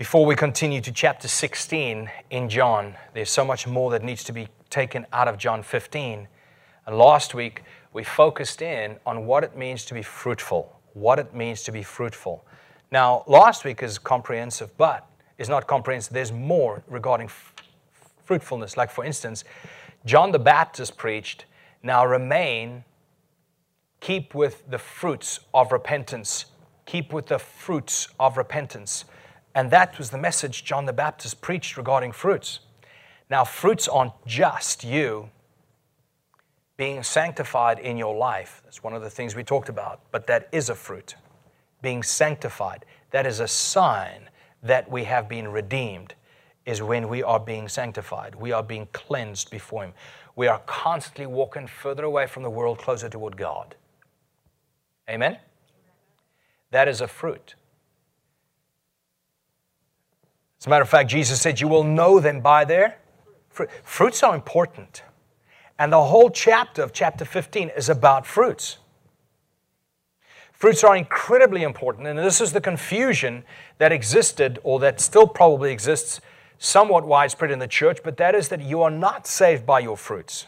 Before we continue to chapter 16 in John, there's so much more that needs to be taken out of John 15. And last week, we focused in on what it means to be fruitful. What it means to be fruitful. Now, last week is comprehensive, but is not comprehensive. There's more regarding f- fruitfulness. Like, for instance, John the Baptist preached, Now remain, keep with the fruits of repentance. Keep with the fruits of repentance. And that was the message John the Baptist preached regarding fruits. Now, fruits aren't just you being sanctified in your life. That's one of the things we talked about, but that is a fruit. Being sanctified, that is a sign that we have been redeemed, is when we are being sanctified. We are being cleansed before Him. We are constantly walking further away from the world, closer toward God. Amen? That is a fruit. As a matter of fact, Jesus said, You will know them by their fruit. Fruits are important. And the whole chapter of chapter 15 is about fruits. Fruits are incredibly important, and this is the confusion that existed, or that still probably exists, somewhat widespread in the church, but that is that you are not saved by your fruits.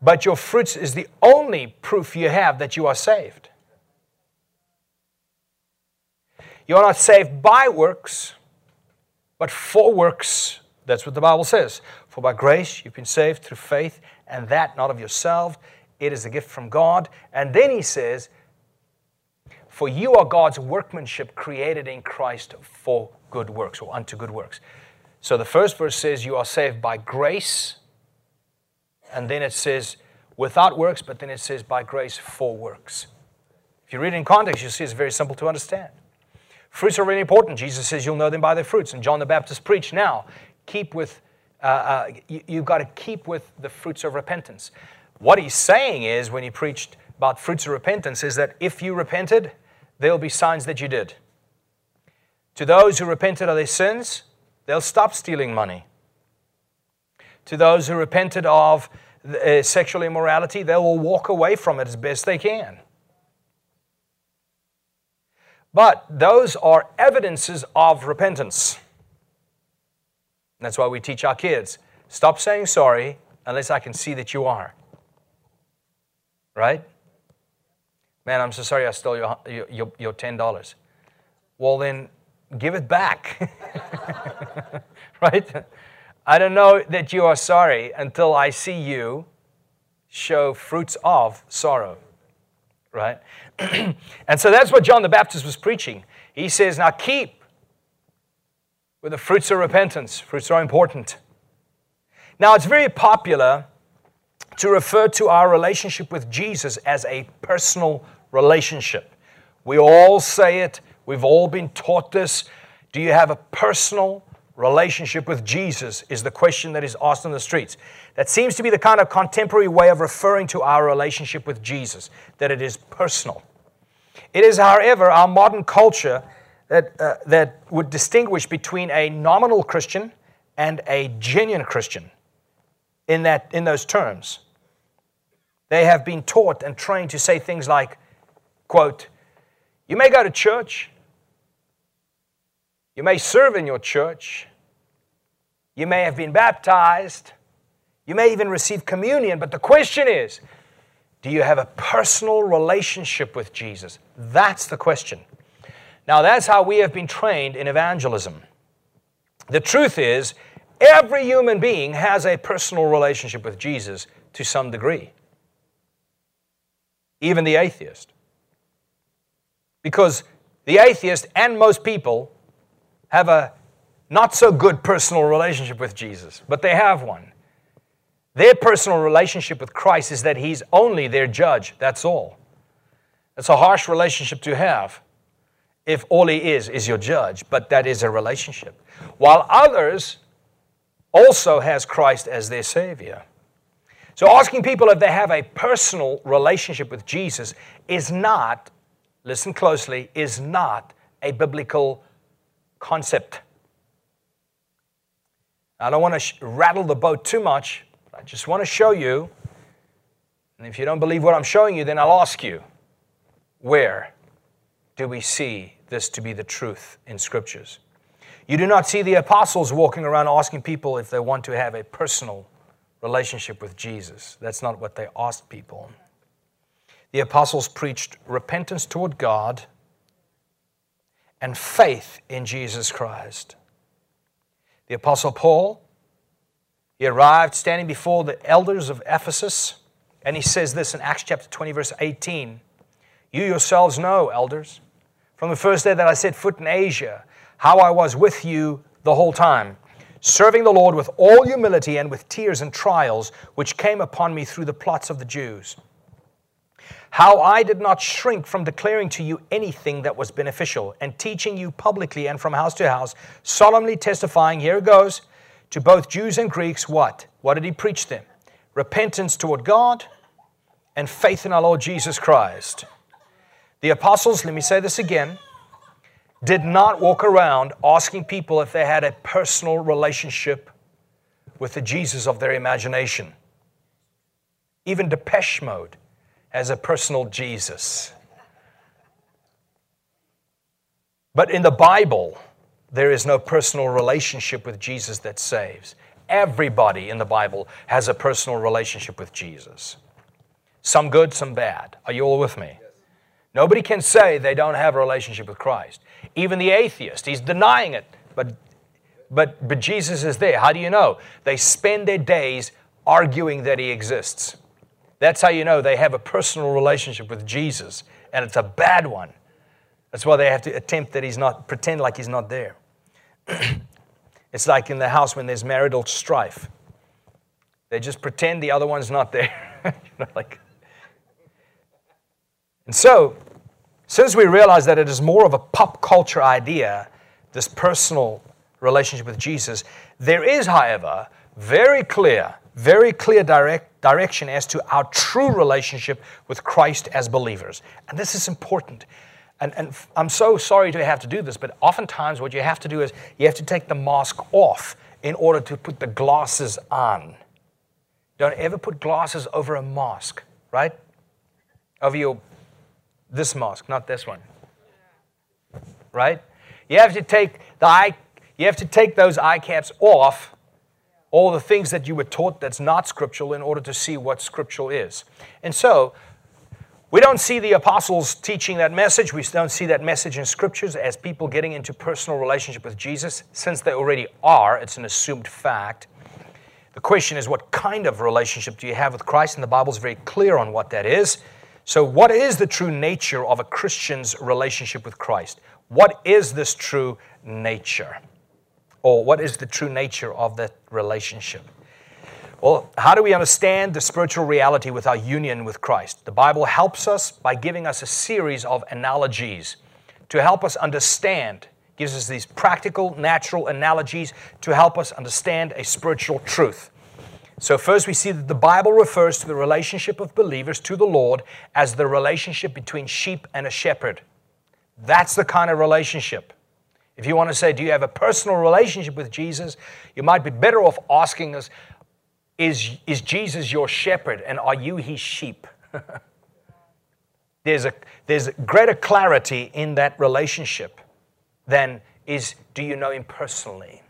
But your fruits is the only proof you have that you are saved. You are not saved by works, but for works. That's what the Bible says. For by grace you've been saved through faith, and that not of yourself. It is a gift from God. And then he says, For you are God's workmanship created in Christ for good works, or unto good works. So the first verse says, You are saved by grace. And then it says, without works, but then it says, by grace for works. If you read it in context, you see it's very simple to understand. Fruits are really important. Jesus says you'll know them by their fruits. And John the Baptist preached now, keep with, uh, uh, you, you've got to keep with the fruits of repentance. What he's saying is, when he preached about fruits of repentance, is that if you repented, there'll be signs that you did. To those who repented of their sins, they'll stop stealing money. To those who repented of uh, sexual immorality, they will walk away from it as best they can. But those are evidences of repentance. That's why we teach our kids stop saying sorry unless I can see that you are. Right? Man, I'm so sorry I stole your, your, your $10. Well, then give it back. right? I don't know that you are sorry until I see you show fruits of sorrow. Right? and so that's what John the Baptist was preaching. He says, Now keep with the fruits of repentance. Fruits are important. Now, it's very popular to refer to our relationship with Jesus as a personal relationship. We all say it, we've all been taught this. Do you have a personal relationship with Jesus? Is the question that is asked on the streets. That seems to be the kind of contemporary way of referring to our relationship with Jesus, that it is personal. It is, however, our modern culture that, uh, that would distinguish between a nominal Christian and a genuine Christian in, that, in those terms. They have been taught and trained to say things like, quote, you may go to church, you may serve in your church, you may have been baptized, you may even receive communion, but the question is, do you have a personal relationship with Jesus? That's the question. Now, that's how we have been trained in evangelism. The truth is, every human being has a personal relationship with Jesus to some degree, even the atheist. Because the atheist and most people have a not so good personal relationship with Jesus, but they have one. Their personal relationship with Christ is that He's only their judge. That's all. It's a harsh relationship to have if all He is is your judge, but that is a relationship. While others also has Christ as their Savior. So asking people if they have a personal relationship with Jesus is not, listen closely, is not a biblical concept. I don't want to rattle the boat too much, I just want to show you. And if you don't believe what I'm showing you, then I'll ask you where do we see this to be the truth in scriptures. You do not see the apostles walking around asking people if they want to have a personal relationship with Jesus. That's not what they asked people. The apostles preached repentance toward God and faith in Jesus Christ. The apostle Paul, he arrived standing before the elders of Ephesus, and he says this in Acts chapter 20, verse 18 You yourselves know, elders, from the first day that I set foot in Asia, how I was with you the whole time, serving the Lord with all humility and with tears and trials which came upon me through the plots of the Jews. How I did not shrink from declaring to you anything that was beneficial and teaching you publicly and from house to house, solemnly testifying, here it goes, to both Jews and Greeks, what? What did he preach them? Repentance toward God and faith in our Lord Jesus Christ. The apostles, let me say this again, did not walk around asking people if they had a personal relationship with the Jesus of their imagination. Even Depeche Mode has a personal Jesus. But in the Bible, there is no personal relationship with Jesus that saves. Everybody in the Bible has a personal relationship with Jesus. Some good, some bad. Are you all with me? Nobody can say they don't have a relationship with Christ. Even the atheist, he's denying it, but, but, but Jesus is there. How do you know? They spend their days arguing that he exists. That's how you know they have a personal relationship with Jesus, and it's a bad one. That's why they have to attempt that he's not, pretend like he's not there. it's like in the house when there's marital strife. They just pretend the other one's not there. you know, like, and so, since we realize that it is more of a pop culture idea, this personal relationship with Jesus, there is, however, very clear, very clear direct, direction as to our true relationship with Christ as believers. And this is important. And, and I'm so sorry to have to do this, but oftentimes what you have to do is you have to take the mask off in order to put the glasses on. Don't ever put glasses over a mask, right? Over your this mask, not this one. Right? You have to take the eye, you have to take those eye caps off, all the things that you were taught that's not scriptural in order to see what scriptural is. And so, we don't see the apostles teaching that message. We don't see that message in scriptures as people getting into personal relationship with Jesus, since they already are. It's an assumed fact. The question is, what kind of relationship do you have with Christ? And the Bible's very clear on what that is. So, what is the true nature of a Christian's relationship with Christ? What is this true nature? Or what is the true nature of that relationship? Well, how do we understand the spiritual reality with our union with Christ? The Bible helps us by giving us a series of analogies to help us understand, gives us these practical, natural analogies to help us understand a spiritual truth. So, first, we see that the Bible refers to the relationship of believers to the Lord as the relationship between sheep and a shepherd. That's the kind of relationship. If you want to say, Do you have a personal relationship with Jesus? You might be better off asking us, Is, is Jesus your shepherd and are you his sheep? there's, a, there's greater clarity in that relationship than is, Do you know him personally?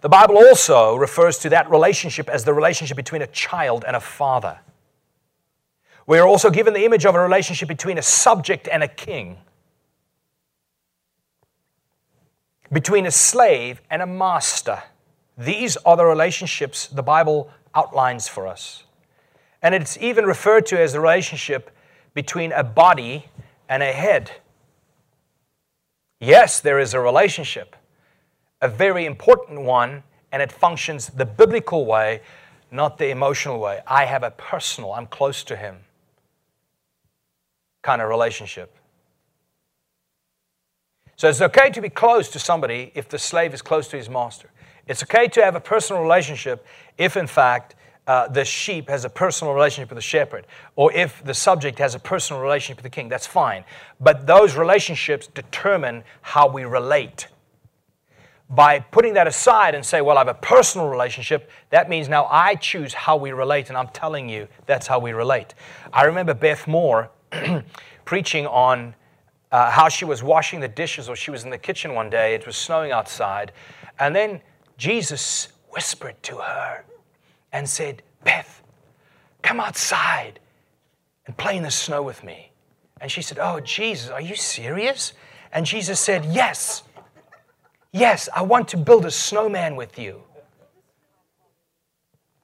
The Bible also refers to that relationship as the relationship between a child and a father. We are also given the image of a relationship between a subject and a king, between a slave and a master. These are the relationships the Bible outlines for us. And it's even referred to as the relationship between a body and a head. Yes, there is a relationship, a very important one, and it functions the biblical way, not the emotional way. I have a personal, I'm close to Him kind of relationship. So it's okay to be close to somebody if the slave is close to his master. It's okay to have a personal relationship if, in fact, uh, the sheep has a personal relationship with the shepherd, or if the subject has a personal relationship with the king. That's fine. But those relationships determine how we relate by putting that aside and say, well, I have a personal relationship, that means now I choose how we relate, and I'm telling you that's how we relate. I remember Beth Moore preaching on uh, how she was washing the dishes or she was in the kitchen one day. It was snowing outside. And then Jesus whispered to her and said, Beth, come outside and play in the snow with me. And she said, Oh, Jesus, are you serious? And Jesus said, Yes. Yes, I want to build a snowman with you.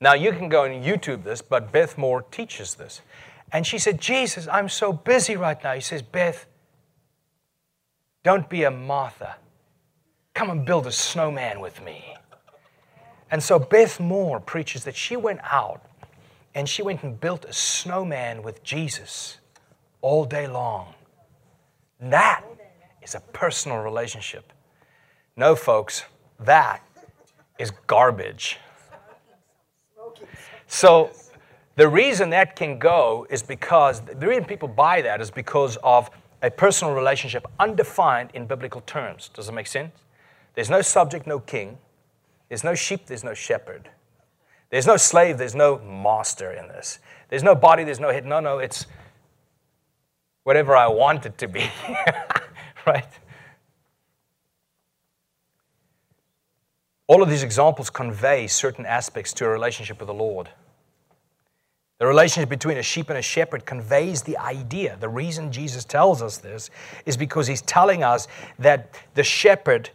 Now, you can go and YouTube this, but Beth Moore teaches this. And she said, Jesus, I'm so busy right now. He says, Beth, don't be a Martha. Come and build a snowman with me. And so Beth Moore preaches that she went out and she went and built a snowman with Jesus all day long. That is a personal relationship. No, folks, that is garbage. So, the reason that can go is because the reason people buy that is because of a personal relationship undefined in biblical terms. Does it make sense? There's no subject, no king. There's no sheep, there's no shepherd. There's no slave, there's no master in this. There's no body, there's no head. No, no, it's whatever I want it to be. right? All of these examples convey certain aspects to a relationship with the Lord. The relationship between a sheep and a shepherd conveys the idea. The reason Jesus tells us this is because he's telling us that the shepherd,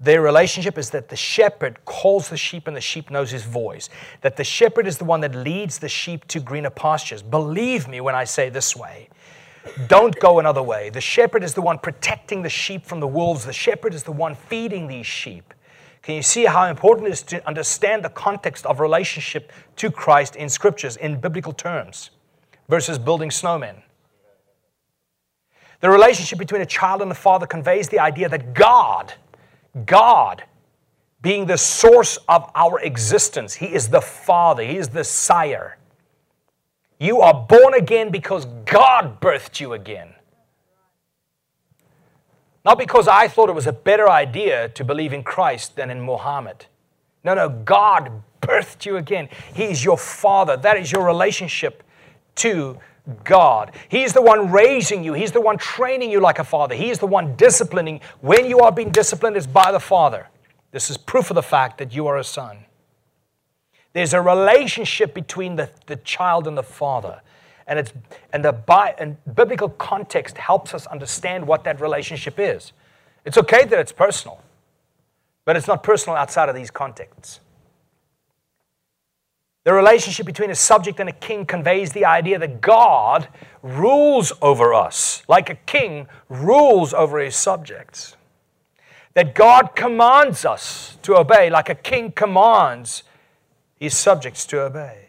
their relationship is that the shepherd calls the sheep and the sheep knows his voice. That the shepherd is the one that leads the sheep to greener pastures. Believe me when I say this way. Don't go another way. The shepherd is the one protecting the sheep from the wolves. The shepherd is the one feeding these sheep. Can you see how important it is to understand the context of relationship to Christ in scriptures in biblical terms versus building snowmen? The relationship between a child and a father conveys the idea that God, God, being the source of our existence, He is the Father, He is the sire. You are born again because God birthed you again. Not because I thought it was a better idea to believe in Christ than in Muhammad. No, no, God birthed you again. He's your father. That is your relationship to God. He's the one raising you. He's the one training you like a father. He is the one disciplining. When you are being disciplined, it's by the Father. This is proof of the fact that you are a son. There's a relationship between the, the child and the father. And, it's, and the bi- and biblical context helps us understand what that relationship is. It's okay that it's personal, but it's not personal outside of these contexts. The relationship between a subject and a king conveys the idea that God rules over us, like a king rules over his subjects. That God commands us to obey, like a king commands his subjects to obey.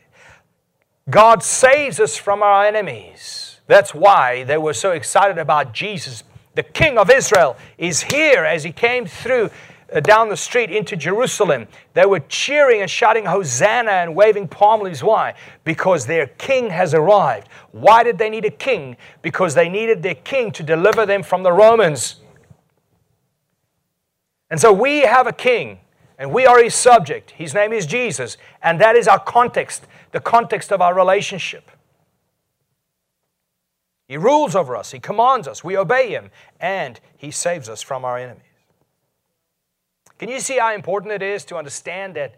God saves us from our enemies. That's why they were so excited about Jesus. The King of Israel is here as he came through uh, down the street into Jerusalem. They were cheering and shouting Hosanna and waving palm leaves. Why? Because their king has arrived. Why did they need a king? Because they needed their king to deliver them from the Romans. And so we have a king and we are his subject. His name is Jesus, and that is our context the context of our relationship. He rules over us, He commands us, we obey Him, and He saves us from our enemies. Can you see how important it is to understand that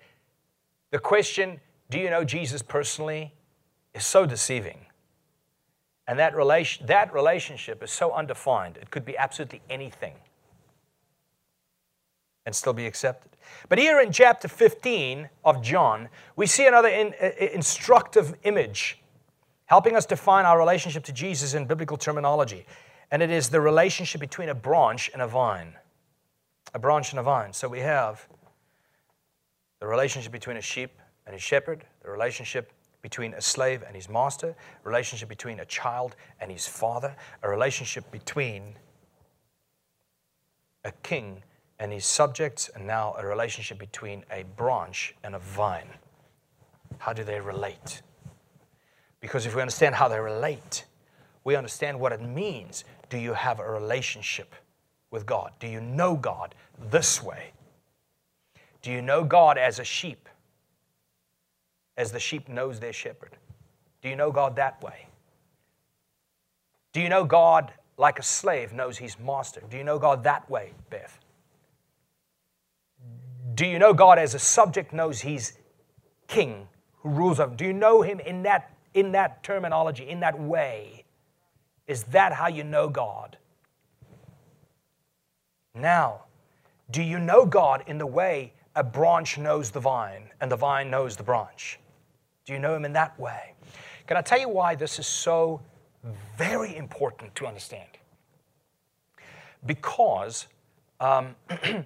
the question, Do you know Jesus personally? is so deceiving. And that, relation, that relationship is so undefined, it could be absolutely anything and still be accepted. But here in chapter 15 of John, we see another in, uh, instructive image helping us define our relationship to Jesus in biblical terminology. And it is the relationship between a branch and a vine. A branch and a vine. So we have the relationship between a sheep and a shepherd, the relationship between a slave and his master, relationship between a child and his father, a relationship between a king and his subjects, and now a relationship between a branch and a vine. How do they relate? Because if we understand how they relate, we understand what it means. Do you have a relationship with God? Do you know God this way? Do you know God as a sheep, as the sheep knows their shepherd? Do you know God that way? Do you know God like a slave knows his master? Do you know God that way, Beth? Do you know God as a subject knows he's king who rules over? Do you know him in that, in that terminology, in that way? Is that how you know God? Now, do you know God in the way a branch knows the vine and the vine knows the branch? Do you know him in that way? Can I tell you why this is so very important to understand? Because um,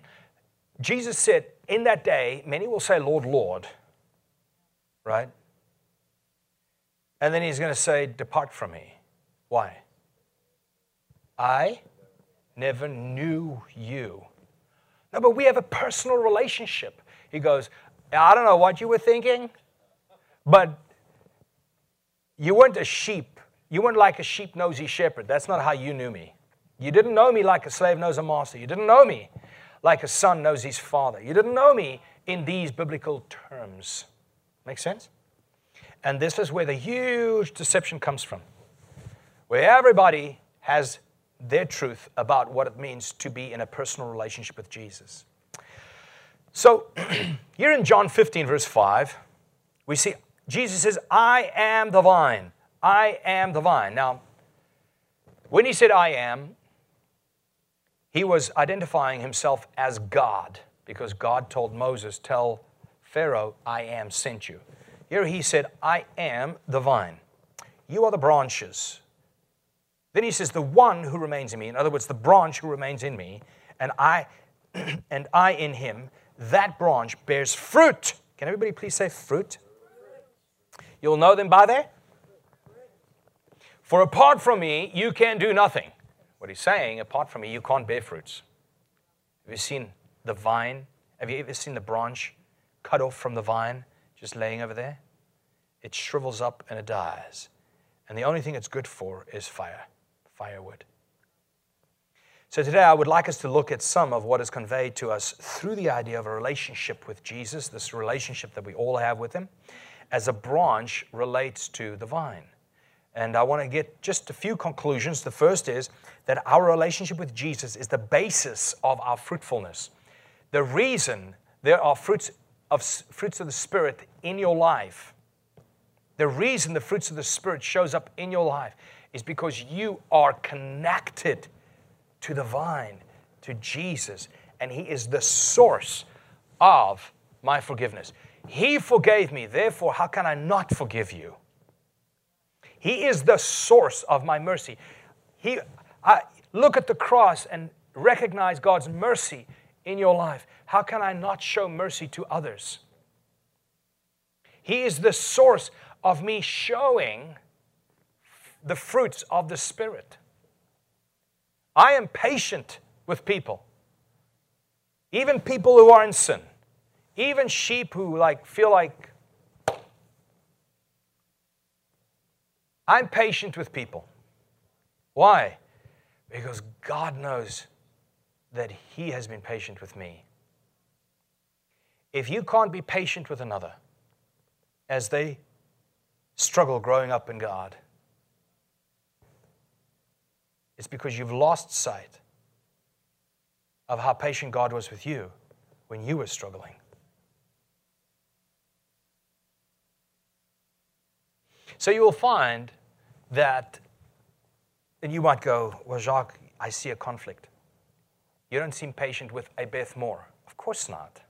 Jesus said, in that day, many will say, Lord, Lord, right? And then he's going to say, Depart from me. Why? I never knew you. No, but we have a personal relationship. He goes, I don't know what you were thinking, but you weren't a sheep. You weren't like a sheep nosy shepherd. That's not how you knew me. You didn't know me like a slave knows a master. You didn't know me like a son knows his father. You didn't know me in these biblical terms. Make sense? And this is where the huge deception comes from, where everybody has their truth about what it means to be in a personal relationship with Jesus. So, here in John 15, verse 5, we see Jesus says, I am the vine. I am the vine. Now, when he said I am, he was identifying himself as God because God told Moses, Tell Pharaoh, I am sent you. Here he said, I am the vine. You are the branches. Then he says, The one who remains in me, in other words, the branch who remains in me, and I and I in him, that branch bears fruit. Can everybody please say fruit? You'll know them by there. For apart from me, you can do nothing. What he's saying, apart from me, you can't bear fruits. Have you seen the vine? Have you ever seen the branch cut off from the vine, just laying over there? It shrivels up and it dies. And the only thing it's good for is fire, firewood. So today I would like us to look at some of what is conveyed to us through the idea of a relationship with Jesus, this relationship that we all have with Him, as a branch relates to the vine. And I want to get just a few conclusions. The first is that our relationship with Jesus is the basis of our fruitfulness. The reason there are fruits of, fruits of the Spirit in your life, the reason the fruits of the Spirit shows up in your life is because you are connected to the vine, to Jesus, and He is the source of my forgiveness. He forgave me, therefore, how can I not forgive you? He is the source of my mercy. He, I, look at the cross and recognize God's mercy in your life. How can I not show mercy to others? He is the source of me showing the fruits of the Spirit. I am patient with people, even people who are in sin, even sheep who like feel like I'm patient with people. Why? Because God knows that He has been patient with me. If you can't be patient with another as they struggle growing up in God, it's because you've lost sight of how patient God was with you when you were struggling. So you will find that, and you might go, Well, Jacques, I see a conflict. You don't seem patient with a Beth Moore. Of course not.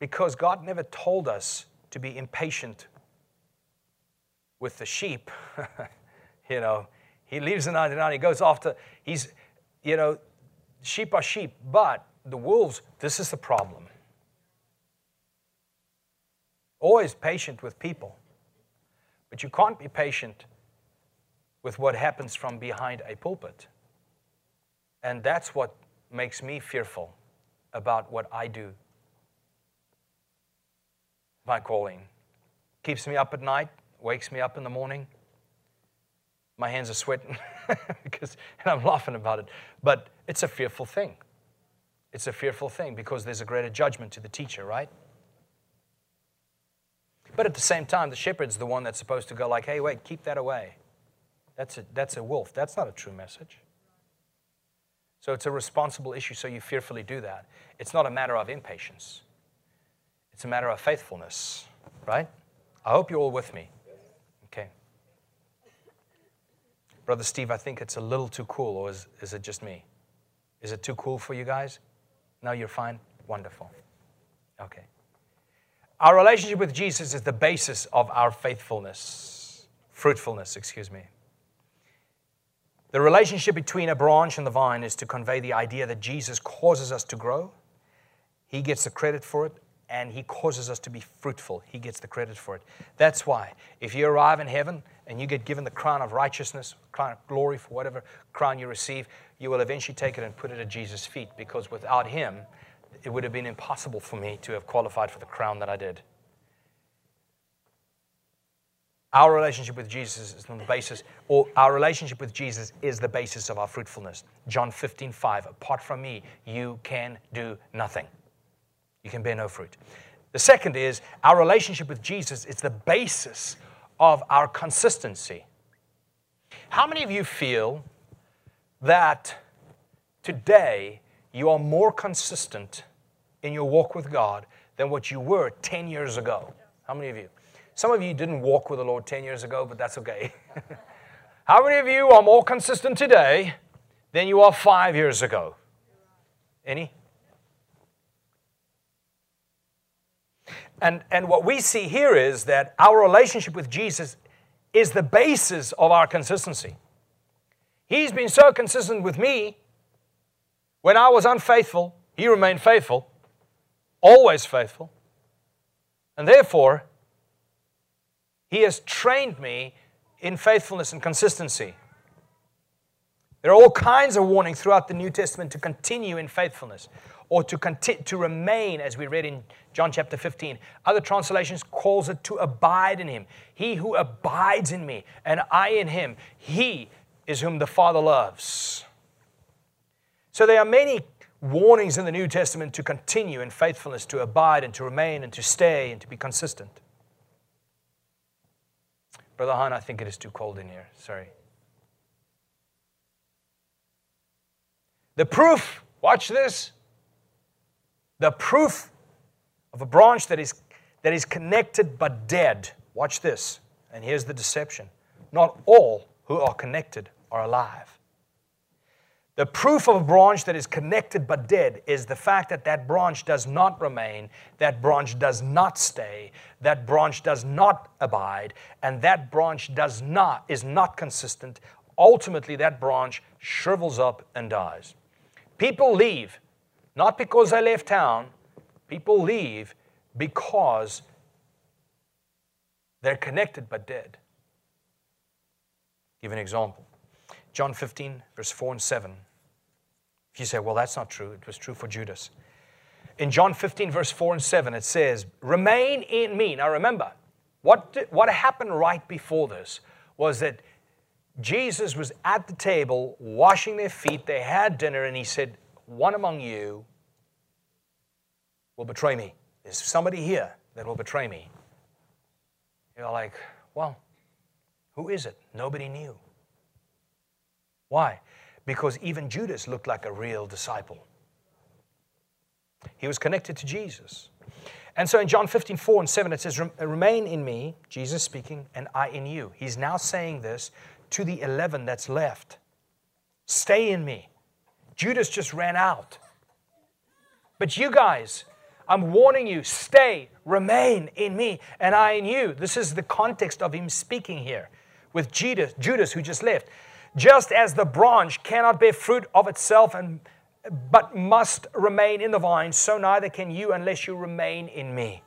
Because God never told us to be impatient with the sheep. you know, he leaves the 99, he goes after, he's, you know, sheep are sheep, but the wolves, this is the problem. Always patient with people. But you can't be patient with what happens from behind a pulpit. And that's what makes me fearful about what I do. My calling keeps me up at night, wakes me up in the morning. My hands are sweating because, and I'm laughing about it. But it's a fearful thing. It's a fearful thing because there's a greater judgment to the teacher, right? But at the same time, the shepherd's the one that's supposed to go like, hey, wait, keep that away. That's a, that's a wolf. That's not a true message. So it's a responsible issue, so you fearfully do that. It's not a matter of impatience, it's a matter of faithfulness, right? I hope you're all with me. Okay. Brother Steve, I think it's a little too cool, or is, is it just me? Is it too cool for you guys? No, you're fine? Wonderful. Okay. Our relationship with Jesus is the basis of our faithfulness, fruitfulness, excuse me. The relationship between a branch and the vine is to convey the idea that Jesus causes us to grow. He gets the credit for it, and He causes us to be fruitful. He gets the credit for it. That's why, if you arrive in heaven and you get given the crown of righteousness, crown of glory for whatever crown you receive, you will eventually take it and put it at Jesus' feet because without Him, it would have been impossible for me to have qualified for the crown that I did. Our relationship with Jesus is on the basis, or our relationship with Jesus is the basis of our fruitfulness. John 15, 5. Apart from me, you can do nothing. You can bear no fruit. The second is our relationship with Jesus is the basis of our consistency. How many of you feel that today you are more consistent in your walk with God than what you were 10 years ago? How many of you? Some of you didn't walk with the Lord 10 years ago, but that's okay. How many of you are more consistent today than you are five years ago? Any? And, and what we see here is that our relationship with Jesus is the basis of our consistency. He's been so consistent with me. When I was unfaithful, He remained faithful, always faithful. And therefore, he has trained me in faithfulness and consistency. There are all kinds of warnings throughout the New Testament to continue in faithfulness or to, continue, to remain, as we read in John chapter 15. Other translations calls it to abide in him. He who abides in me and I in him, he is whom the Father loves. So there are many warnings in the New Testament to continue in faithfulness, to abide and to remain and to stay and to be consistent. Brother Han, I think it is too cold in here. Sorry. The proof, watch this. The proof of a branch that is, that is connected but dead. Watch this. And here's the deception not all who are connected are alive. The proof of a branch that is connected but dead is the fact that that branch does not remain, that branch does not stay, that branch does not abide, and that branch does not is not consistent. Ultimately, that branch shrivels up and dies. People leave not because they left town. People leave because they're connected but dead. Give an example. John 15, verse 4 and 7. You say, well, that's not true, it was true for Judas. In John 15, verse 4 and 7, it says, Remain in me. Now remember, what, did, what happened right before this was that Jesus was at the table washing their feet. They had dinner, and he said, One among you will betray me. There's somebody here that will betray me. You're like, Well, who is it? Nobody knew. Why? Because even Judas looked like a real disciple. He was connected to Jesus. And so in John 15, 4 and 7, it says, Remain in me, Jesus speaking, and I in you. He's now saying this to the 11 that's left. Stay in me. Judas just ran out. But you guys, I'm warning you, stay, remain in me, and I in you. This is the context of him speaking here with Judas, Judas who just left. Just as the branch cannot bear fruit of itself and but must remain in the vine, so neither can you unless you remain in me.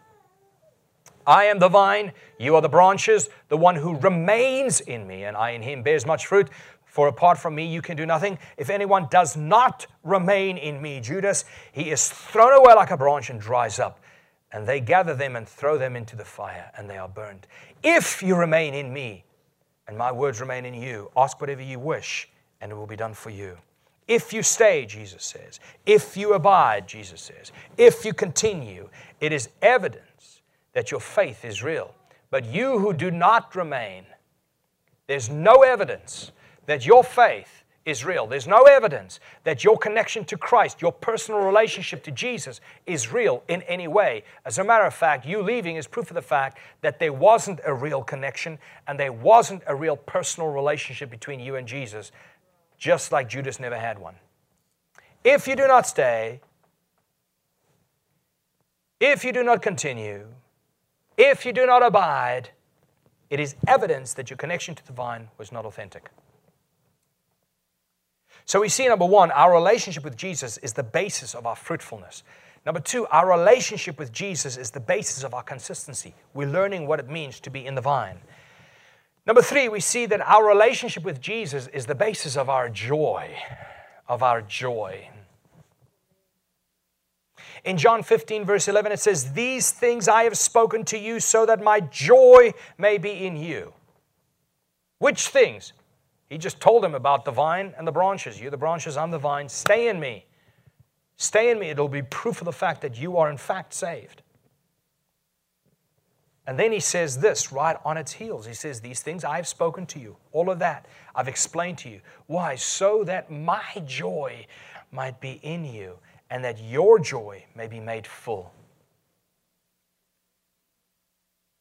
I am the vine, you are the branches. The one who remains in me and I in him bears much fruit. For apart from me, you can do nothing. If anyone does not remain in me, Judas, he is thrown away like a branch and dries up. And they gather them and throw them into the fire, and they are burned. If you remain in me, and my words remain in you. Ask whatever you wish, and it will be done for you. If you stay, Jesus says, if you abide, Jesus says, if you continue, it is evidence that your faith is real. But you who do not remain, there's no evidence that your faith is real. There's no evidence that your connection to Christ, your personal relationship to Jesus, is real in any way. As a matter of fact, you leaving is proof of the fact that there wasn't a real connection and there wasn't a real personal relationship between you and Jesus, just like Judas never had one. If you do not stay, if you do not continue, if you do not abide, it is evidence that your connection to the vine was not authentic. So we see number one, our relationship with Jesus is the basis of our fruitfulness. Number two, our relationship with Jesus is the basis of our consistency. We're learning what it means to be in the vine. Number three, we see that our relationship with Jesus is the basis of our joy, of our joy. In John 15, verse 11, it says, These things I have spoken to you so that my joy may be in you. Which things? He just told him about the vine and the branches. You're the branches, I'm the vine. Stay in me. Stay in me. It'll be proof of the fact that you are, in fact, saved. And then he says this right on its heels. He says, These things I have spoken to you. All of that I've explained to you. Why? So that my joy might be in you and that your joy may be made full.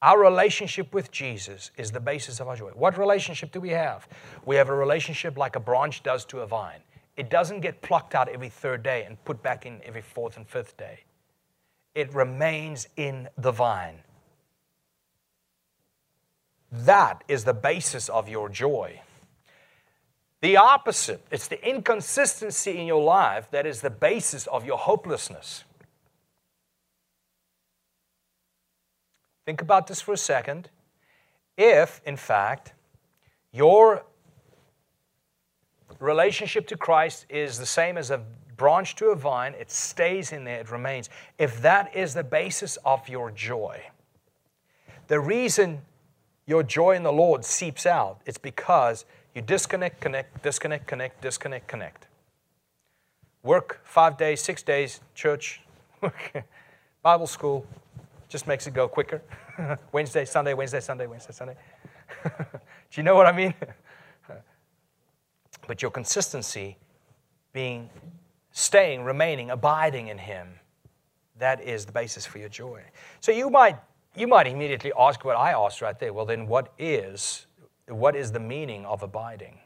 Our relationship with Jesus is the basis of our joy. What relationship do we have? We have a relationship like a branch does to a vine. It doesn't get plucked out every third day and put back in every fourth and fifth day. It remains in the vine. That is the basis of your joy. The opposite, it's the inconsistency in your life that is the basis of your hopelessness. Think about this for a second. If, in fact, your relationship to Christ is the same as a branch to a vine, it stays in there, it remains. If that is the basis of your joy, the reason your joy in the Lord seeps out, it's because you disconnect, connect, disconnect, connect, disconnect, connect. Work five days, six days, church, Bible school, just makes it go quicker. Wednesday, Sunday, Wednesday, Sunday, Wednesday, Sunday. Do you know what I mean? but your consistency being staying, remaining, abiding in Him, that is the basis for your joy. So you might you might immediately ask what I asked right there. Well, then what is what is the meaning of abiding?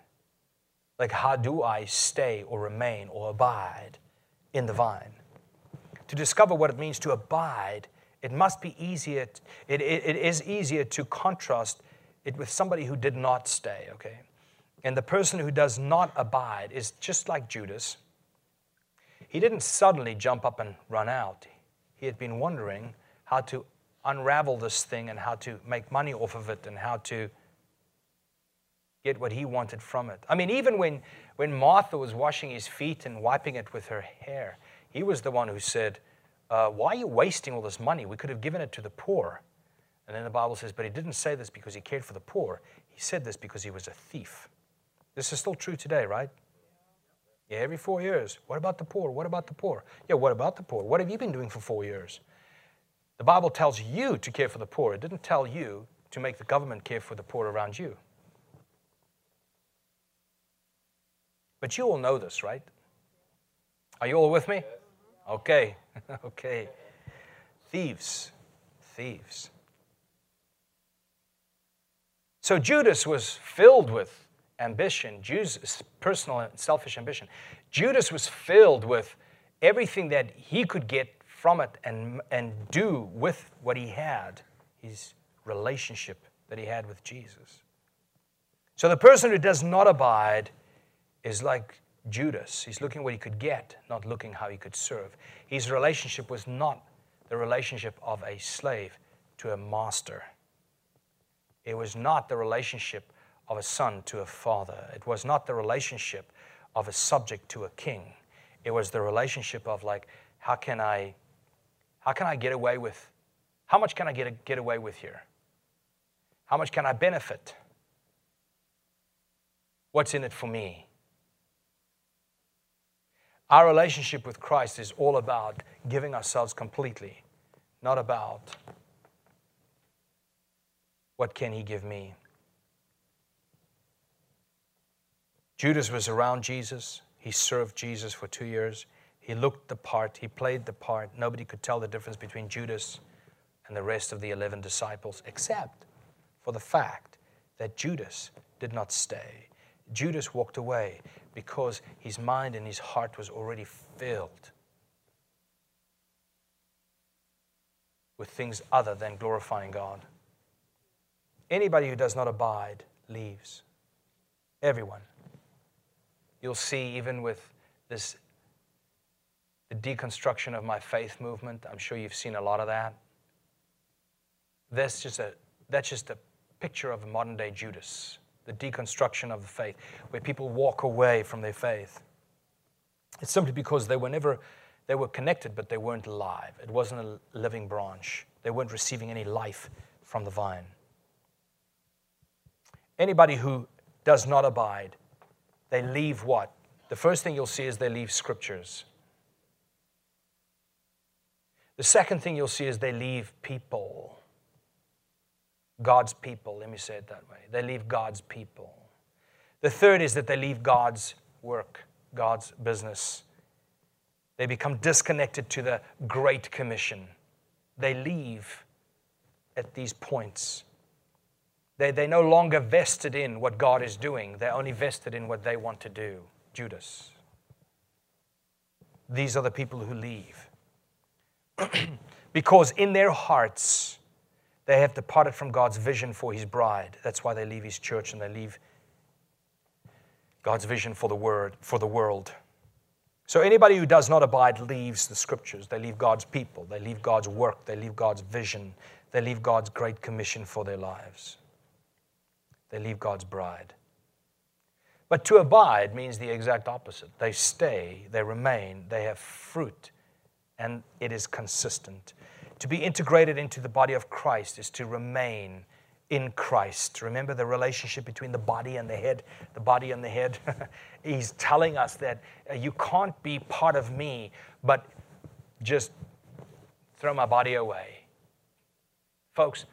Like, how do I stay or remain or abide in the vine? To discover what it means to abide, it must be easier, it, it, it is easier to contrast it with somebody who did not stay, okay? And the person who does not abide is just like Judas. He didn't suddenly jump up and run out. He had been wondering how to unravel this thing and how to make money off of it and how to get what he wanted from it. I mean, even when, when Martha was washing his feet and wiping it with her hair, he was the one who said, uh, Why are you wasting all this money? We could have given it to the poor. And then the Bible says, But he didn't say this because he cared for the poor. He said this because he was a thief. This is still true today, right? Yeah, every four years. What about the poor? What about the poor? Yeah, what about the poor? What have you been doing for four years? The Bible tells you to care for the poor. It didn't tell you to make the government care for the poor around you. But you all know this, right? Are you all with me? Okay, okay. Thieves, thieves. So Judas was filled with ambition, Judas, personal and selfish ambition. Judas was filled with everything that he could get from it and, and do with what he had, his relationship that he had with Jesus. So the person who does not abide is like Judas. He's looking what he could get, not looking how he could serve. His relationship was not the relationship of a slave to a master. It was not the relationship of a son to a father. It was not the relationship of a subject to a king. It was the relationship of like, how can I, how can I get away with, how much can I get, get away with here? How much can I benefit? What's in it for me? Our relationship with Christ is all about giving ourselves completely, not about what can He give me. Judas was around Jesus. He served Jesus for two years. He looked the part, he played the part. Nobody could tell the difference between Judas and the rest of the 11 disciples, except for the fact that Judas did not stay. Judas walked away because his mind and his heart was already filled with things other than glorifying God. Anybody who does not abide leaves. Everyone. You'll see, even with this the deconstruction of my faith movement, I'm sure you've seen a lot of that. That's just a, that's just a picture of a modern day Judas, the deconstruction of the faith, where people walk away from their faith. It's simply because they were never, they were connected, but they weren't alive. It wasn't a living branch. They weren't receiving any life from the vine. Anybody who does not abide, they leave what? The first thing you'll see is they leave scriptures. The second thing you'll see is they leave people. God's people, let me say it that way. They leave God's people. The third is that they leave God's work, God's business. They become disconnected to the Great Commission. They leave at these points. They, they no longer vested in what God is doing, they're only vested in what they want to do. Judas. These are the people who leave. because in their hearts, they have departed from God's vision for his bride. That's why they leave his church and they leave God's vision for the word, for the world. So anybody who does not abide leaves the scriptures. They leave God's people. They leave God's work. They leave God's vision. They leave God's great commission for their lives. They leave God's bride. But to abide means the exact opposite. They stay, they remain, they have fruit, and it is consistent. To be integrated into the body of Christ is to remain in Christ. Remember the relationship between the body and the head? The body and the head. He's telling us that uh, you can't be part of me, but just throw my body away. Folks,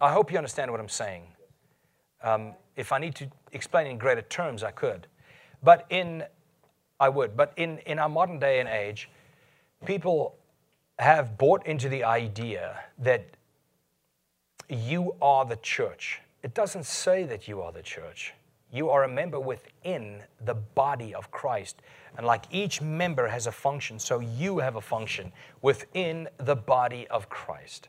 I hope you understand what I'm saying. Um, if I need to explain in greater terms, I could. But in, I would. But in, in our modern day and age, people have bought into the idea that you are the church. It doesn't say that you are the church. You are a member within the body of Christ. And like each member has a function, so you have a function within the body of Christ.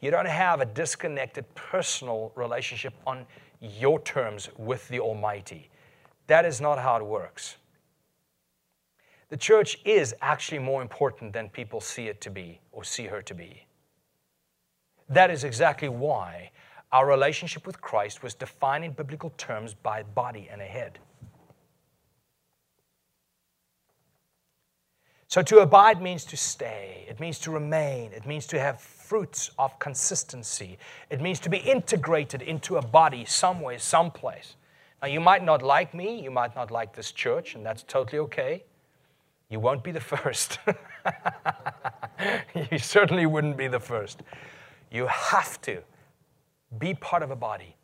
You don't have a disconnected personal relationship on your terms with the Almighty. That is not how it works. The church is actually more important than people see it to be or see her to be. That is exactly why our relationship with Christ was defined in biblical terms by body and a head. So to abide means to stay, it means to remain, it means to have fruits of consistency. It means to be integrated into a body somewhere, someplace. Now, you might not like me, you might not like this church, and that's totally okay. You won't be the first. you certainly wouldn't be the first. You have to be part of a body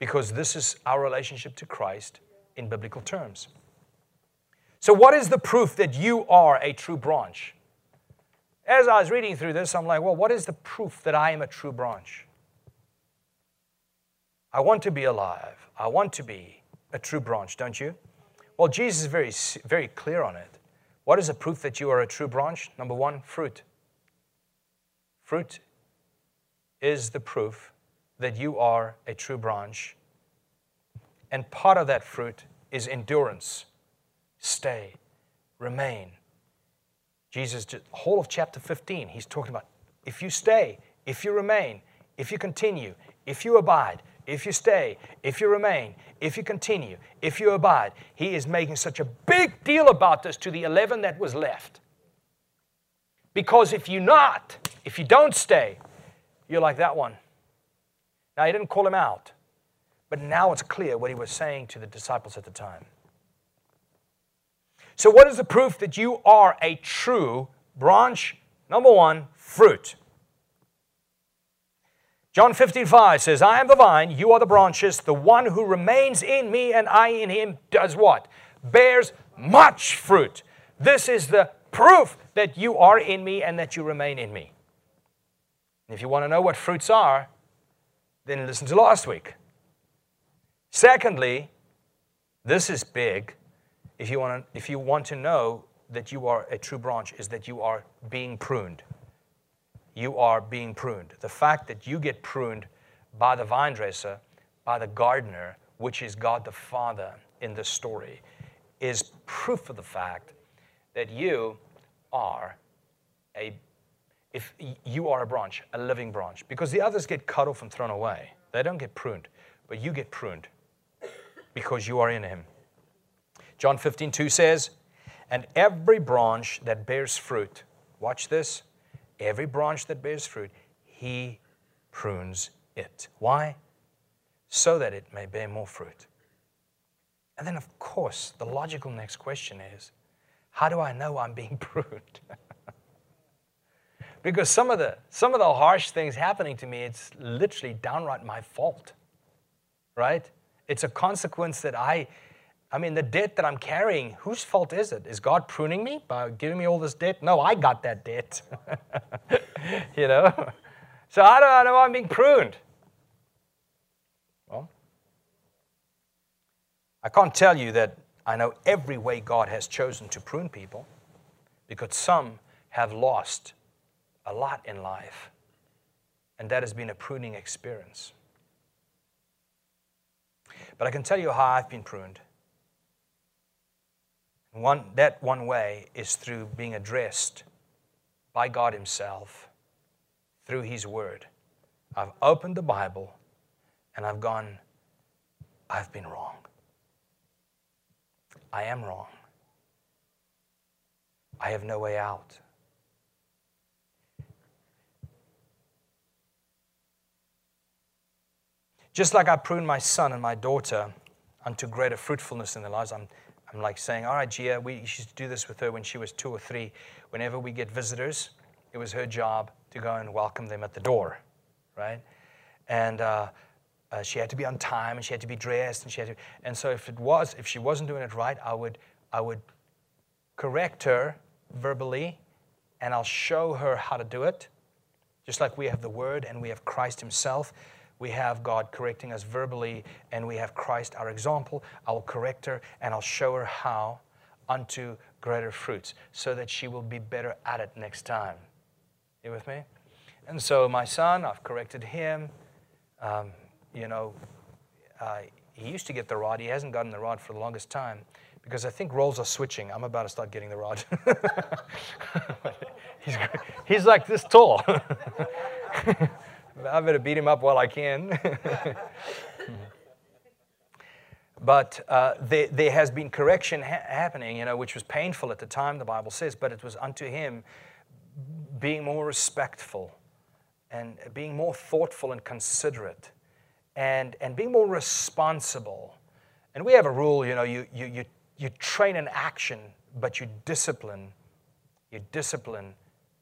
because this is our relationship to Christ in biblical terms. So, what is the proof that you are a true branch? As I was reading through this, I'm like, well, what is the proof that I am a true branch? I want to be alive. I want to be a true branch, don't you? Well, Jesus is very, very clear on it. What is the proof that you are a true branch? Number one, fruit. Fruit is the proof that you are a true branch. And part of that fruit is endurance stay, remain. Jesus, the whole of chapter 15, he's talking about if you stay, if you remain, if you continue, if you abide, if you stay, if you remain, if you continue, if you abide. He is making such a big deal about this to the 11 that was left. Because if you not, if you don't stay, you're like that one. Now, he didn't call him out, but now it's clear what he was saying to the disciples at the time. So, what is the proof that you are a true branch? Number one, fruit. John 15, 5 says, I am the vine, you are the branches. The one who remains in me and I in him does what? Bears much fruit. This is the proof that you are in me and that you remain in me. if you want to know what fruits are, then listen to last week. Secondly, this is big. If you want to, if you want to know that you are a true branch, is that you are being pruned you are being pruned. The fact that you get pruned by the vine dresser, by the gardener, which is God the Father in this story, is proof of the fact that you are a if you are a branch, a living branch, because the others get cut off and thrown away. They don't get pruned, but you get pruned because you are in him. John 15, 2 says, And every branch that bears fruit, watch this, Every branch that bears fruit, he prunes it. Why? So that it may bear more fruit. And then, of course, the logical next question is how do I know I'm being pruned? because some of, the, some of the harsh things happening to me, it's literally downright my fault, right? It's a consequence that I I mean, the debt that I'm carrying, whose fault is it? Is God pruning me by giving me all this debt? No, I got that debt. you know? So I do I know I'm being pruned? Well, I can't tell you that I know every way God has chosen to prune people because some have lost a lot in life, and that has been a pruning experience. But I can tell you how I've been pruned. One, that one way is through being addressed by God Himself through His Word. I've opened the Bible and I've gone, I've been wrong. I am wrong. I have no way out. Just like I pruned my son and my daughter unto greater fruitfulness in their lives, I'm I'm like saying, all right, Gia, we used to do this with her when she was two or three. Whenever we get visitors, it was her job to go and welcome them at the door, right? And uh, uh, she had to be on time and she had to be dressed and she had to. And so if it was, if she wasn't doing it right, I would, I would correct her verbally, and I'll show her how to do it. Just like we have the Word and we have Christ Himself, we have God correcting us verbally, and we have Christ, our example. I will correct her, and I'll show her how unto greater fruits, so that she will be better at it next time. You with me? And so, my son, I've corrected him. Um, you know, uh, he used to get the rod. He hasn't gotten the rod for the longest time because I think roles are switching. I'm about to start getting the rod. he's, he's like this tall. I better beat him up while I can. but uh, there, there, has been correction ha- happening, you know, which was painful at the time, the Bible says, but it was unto him being more respectful and being more thoughtful and considerate and, and being more responsible. And we have a rule, you know, you, you, you, you train an action, but you discipline, you discipline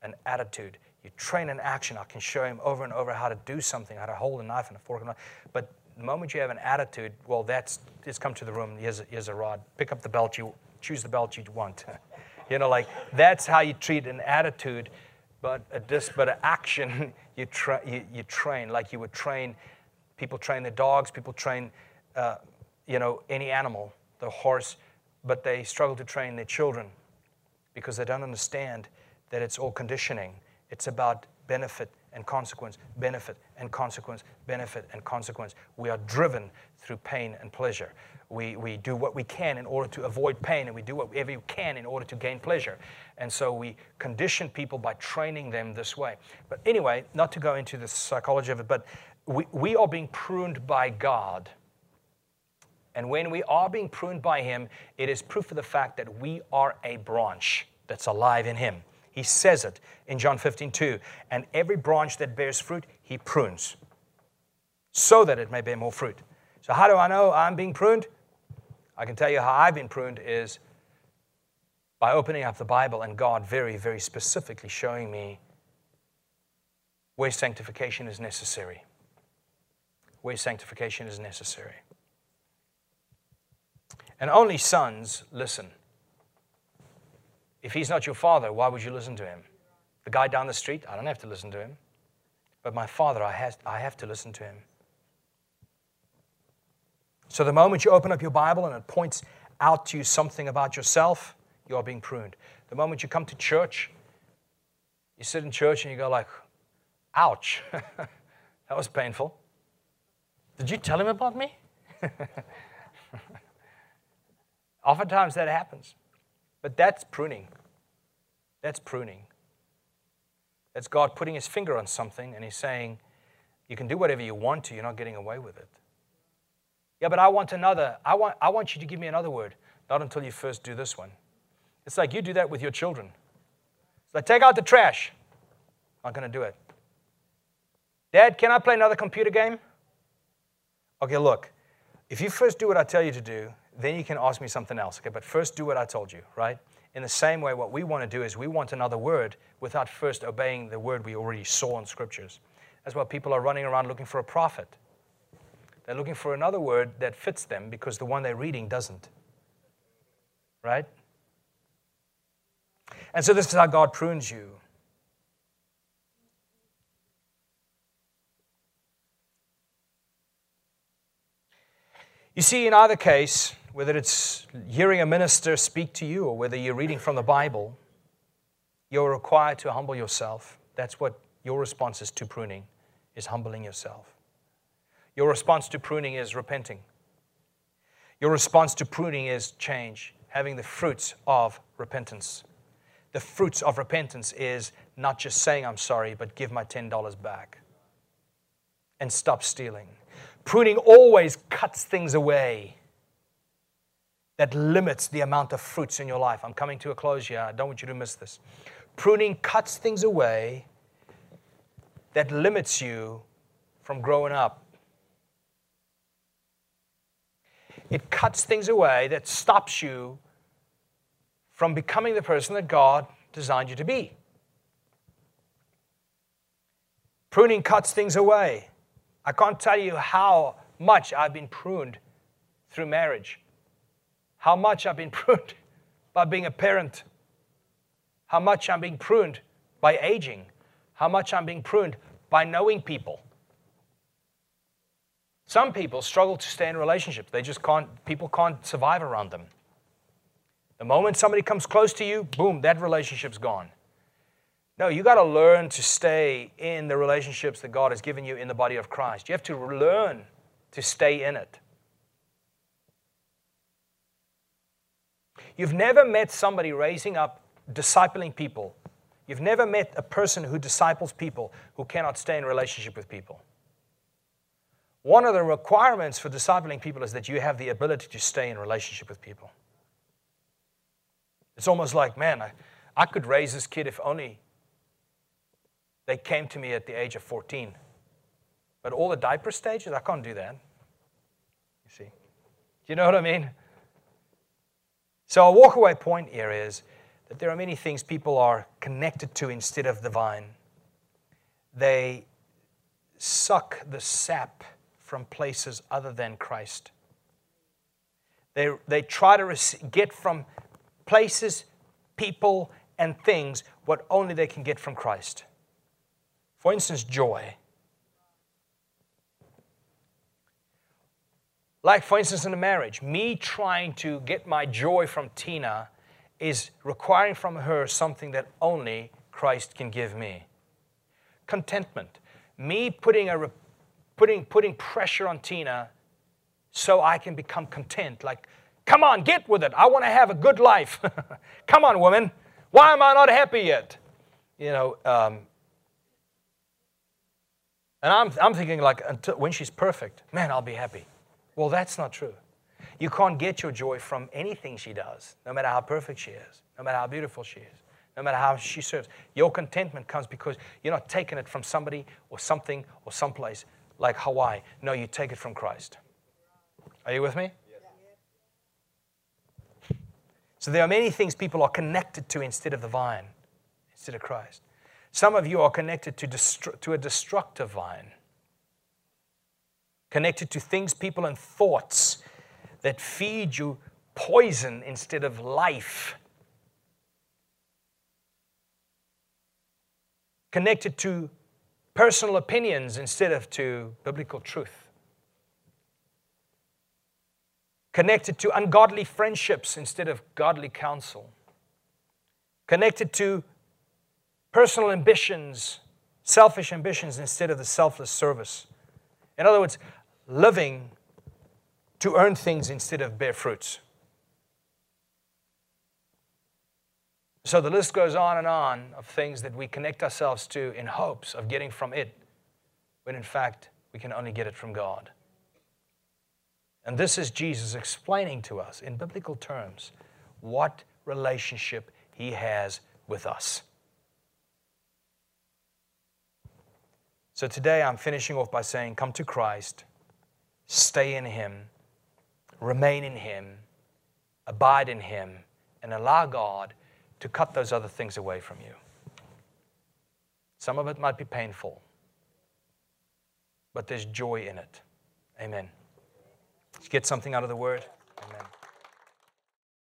an attitude. You train an action. I can show him over and over how to do something, how to hold a knife and a fork. And a but the moment you have an attitude, well, that's it's come to the room. Here's a, here's a rod. Pick up the belt you choose the belt you want. you know, like that's how you treat an attitude. But a dis, but an action you, tra- you, you train like you would train. People train their dogs. People train, uh, you know, any animal, the horse. But they struggle to train their children because they don't understand that it's all conditioning it's about benefit and consequence, benefit and consequence, benefit and consequence. We are driven through pain and pleasure. We, we do what we can in order to avoid pain, and we do whatever we can in order to gain pleasure. And so we condition people by training them this way. But anyway, not to go into the psychology of it, but we, we are being pruned by God. And when we are being pruned by Him, it is proof of the fact that we are a branch that's alive in Him. He says it in John 15, 2. And every branch that bears fruit, he prunes so that it may bear more fruit. So, how do I know I'm being pruned? I can tell you how I've been pruned is by opening up the Bible and God very, very specifically showing me where sanctification is necessary. where sanctification is necessary. And only sons listen. If he's not your father, why would you listen to him? The guy down the street, I don't have to listen to him. But my father, I have, I have to listen to him. So the moment you open up your Bible and it points out to you something about yourself, you are being pruned. The moment you come to church, you sit in church and you go like, ouch, that was painful. Did you tell him about me? Oftentimes that happens. But that's pruning. That's pruning. That's God putting his finger on something and he's saying, You can do whatever you want to, you're not getting away with it. Yeah, but I want another. I want, I want you to give me another word. Not until you first do this one. It's like you do that with your children. It's like, take out the trash. I'm not going to do it. Dad, can I play another computer game? Okay, look. If you first do what I tell you to do, then you can ask me something else. Okay, but first do what I told you, right? In the same way, what we want to do is we want another word without first obeying the word we already saw in scriptures. That's why people are running around looking for a prophet. They're looking for another word that fits them because the one they're reading doesn't. Right? And so, this is how God prunes you. You see, in either case, whether it's hearing a minister speak to you or whether you're reading from the Bible, you're required to humble yourself. That's what your response is to pruning, is humbling yourself. Your response to pruning is repenting. Your response to pruning is change, having the fruits of repentance. The fruits of repentance is not just saying I'm sorry, but give my $10 back and stop stealing. Pruning always cuts things away that limits the amount of fruits in your life. I'm coming to a close here. I don't want you to miss this. Pruning cuts things away that limits you from growing up. It cuts things away that stops you from becoming the person that God designed you to be. Pruning cuts things away. I can't tell you how much I've been pruned through marriage how much I've been pruned by being a parent, how much I'm being pruned by aging, how much I'm being pruned by knowing people. Some people struggle to stay in relationships. They just can't, people can't survive around them. The moment somebody comes close to you, boom, that relationship's gone. No, you got to learn to stay in the relationships that God has given you in the body of Christ. You have to learn to stay in it. You've never met somebody raising up, discipling people. You've never met a person who disciples people who cannot stay in relationship with people. One of the requirements for discipling people is that you have the ability to stay in relationship with people. It's almost like, man, I, I could raise this kid if only they came to me at the age of 14. But all the diaper stages, I can't do that. You see? Do you know what I mean? So, our walkaway point here is that there are many things people are connected to instead of the vine. They suck the sap from places other than Christ. They, they try to get from places, people, and things what only they can get from Christ. For instance, joy. Like, for instance, in a marriage, me trying to get my joy from Tina is requiring from her something that only Christ can give me. Contentment. Me putting, a, putting, putting pressure on Tina so I can become content. Like, come on, get with it. I want to have a good life. come on, woman. Why am I not happy yet? You know, um, and I'm, I'm thinking, like, until, when she's perfect, man, I'll be happy. Well, that's not true. You can't get your joy from anything she does, no matter how perfect she is, no matter how beautiful she is, no matter how she serves. Your contentment comes because you're not taking it from somebody or something or someplace like Hawaii. No, you take it from Christ. Are you with me? So there are many things people are connected to instead of the vine, instead of Christ. Some of you are connected to, destru- to a destructive vine. Connected to things, people, and thoughts that feed you poison instead of life. Connected to personal opinions instead of to biblical truth. Connected to ungodly friendships instead of godly counsel. Connected to personal ambitions, selfish ambitions instead of the selfless service. In other words, living to earn things instead of bear fruits. So the list goes on and on of things that we connect ourselves to in hopes of getting from it, when in fact we can only get it from God. And this is Jesus explaining to us in biblical terms what relationship he has with us. So today I'm finishing off by saying, Come to Christ, stay in him, remain in him, abide in him, and allow God to cut those other things away from you. Some of it might be painful, but there's joy in it. Amen. Did you get something out of the word? Amen.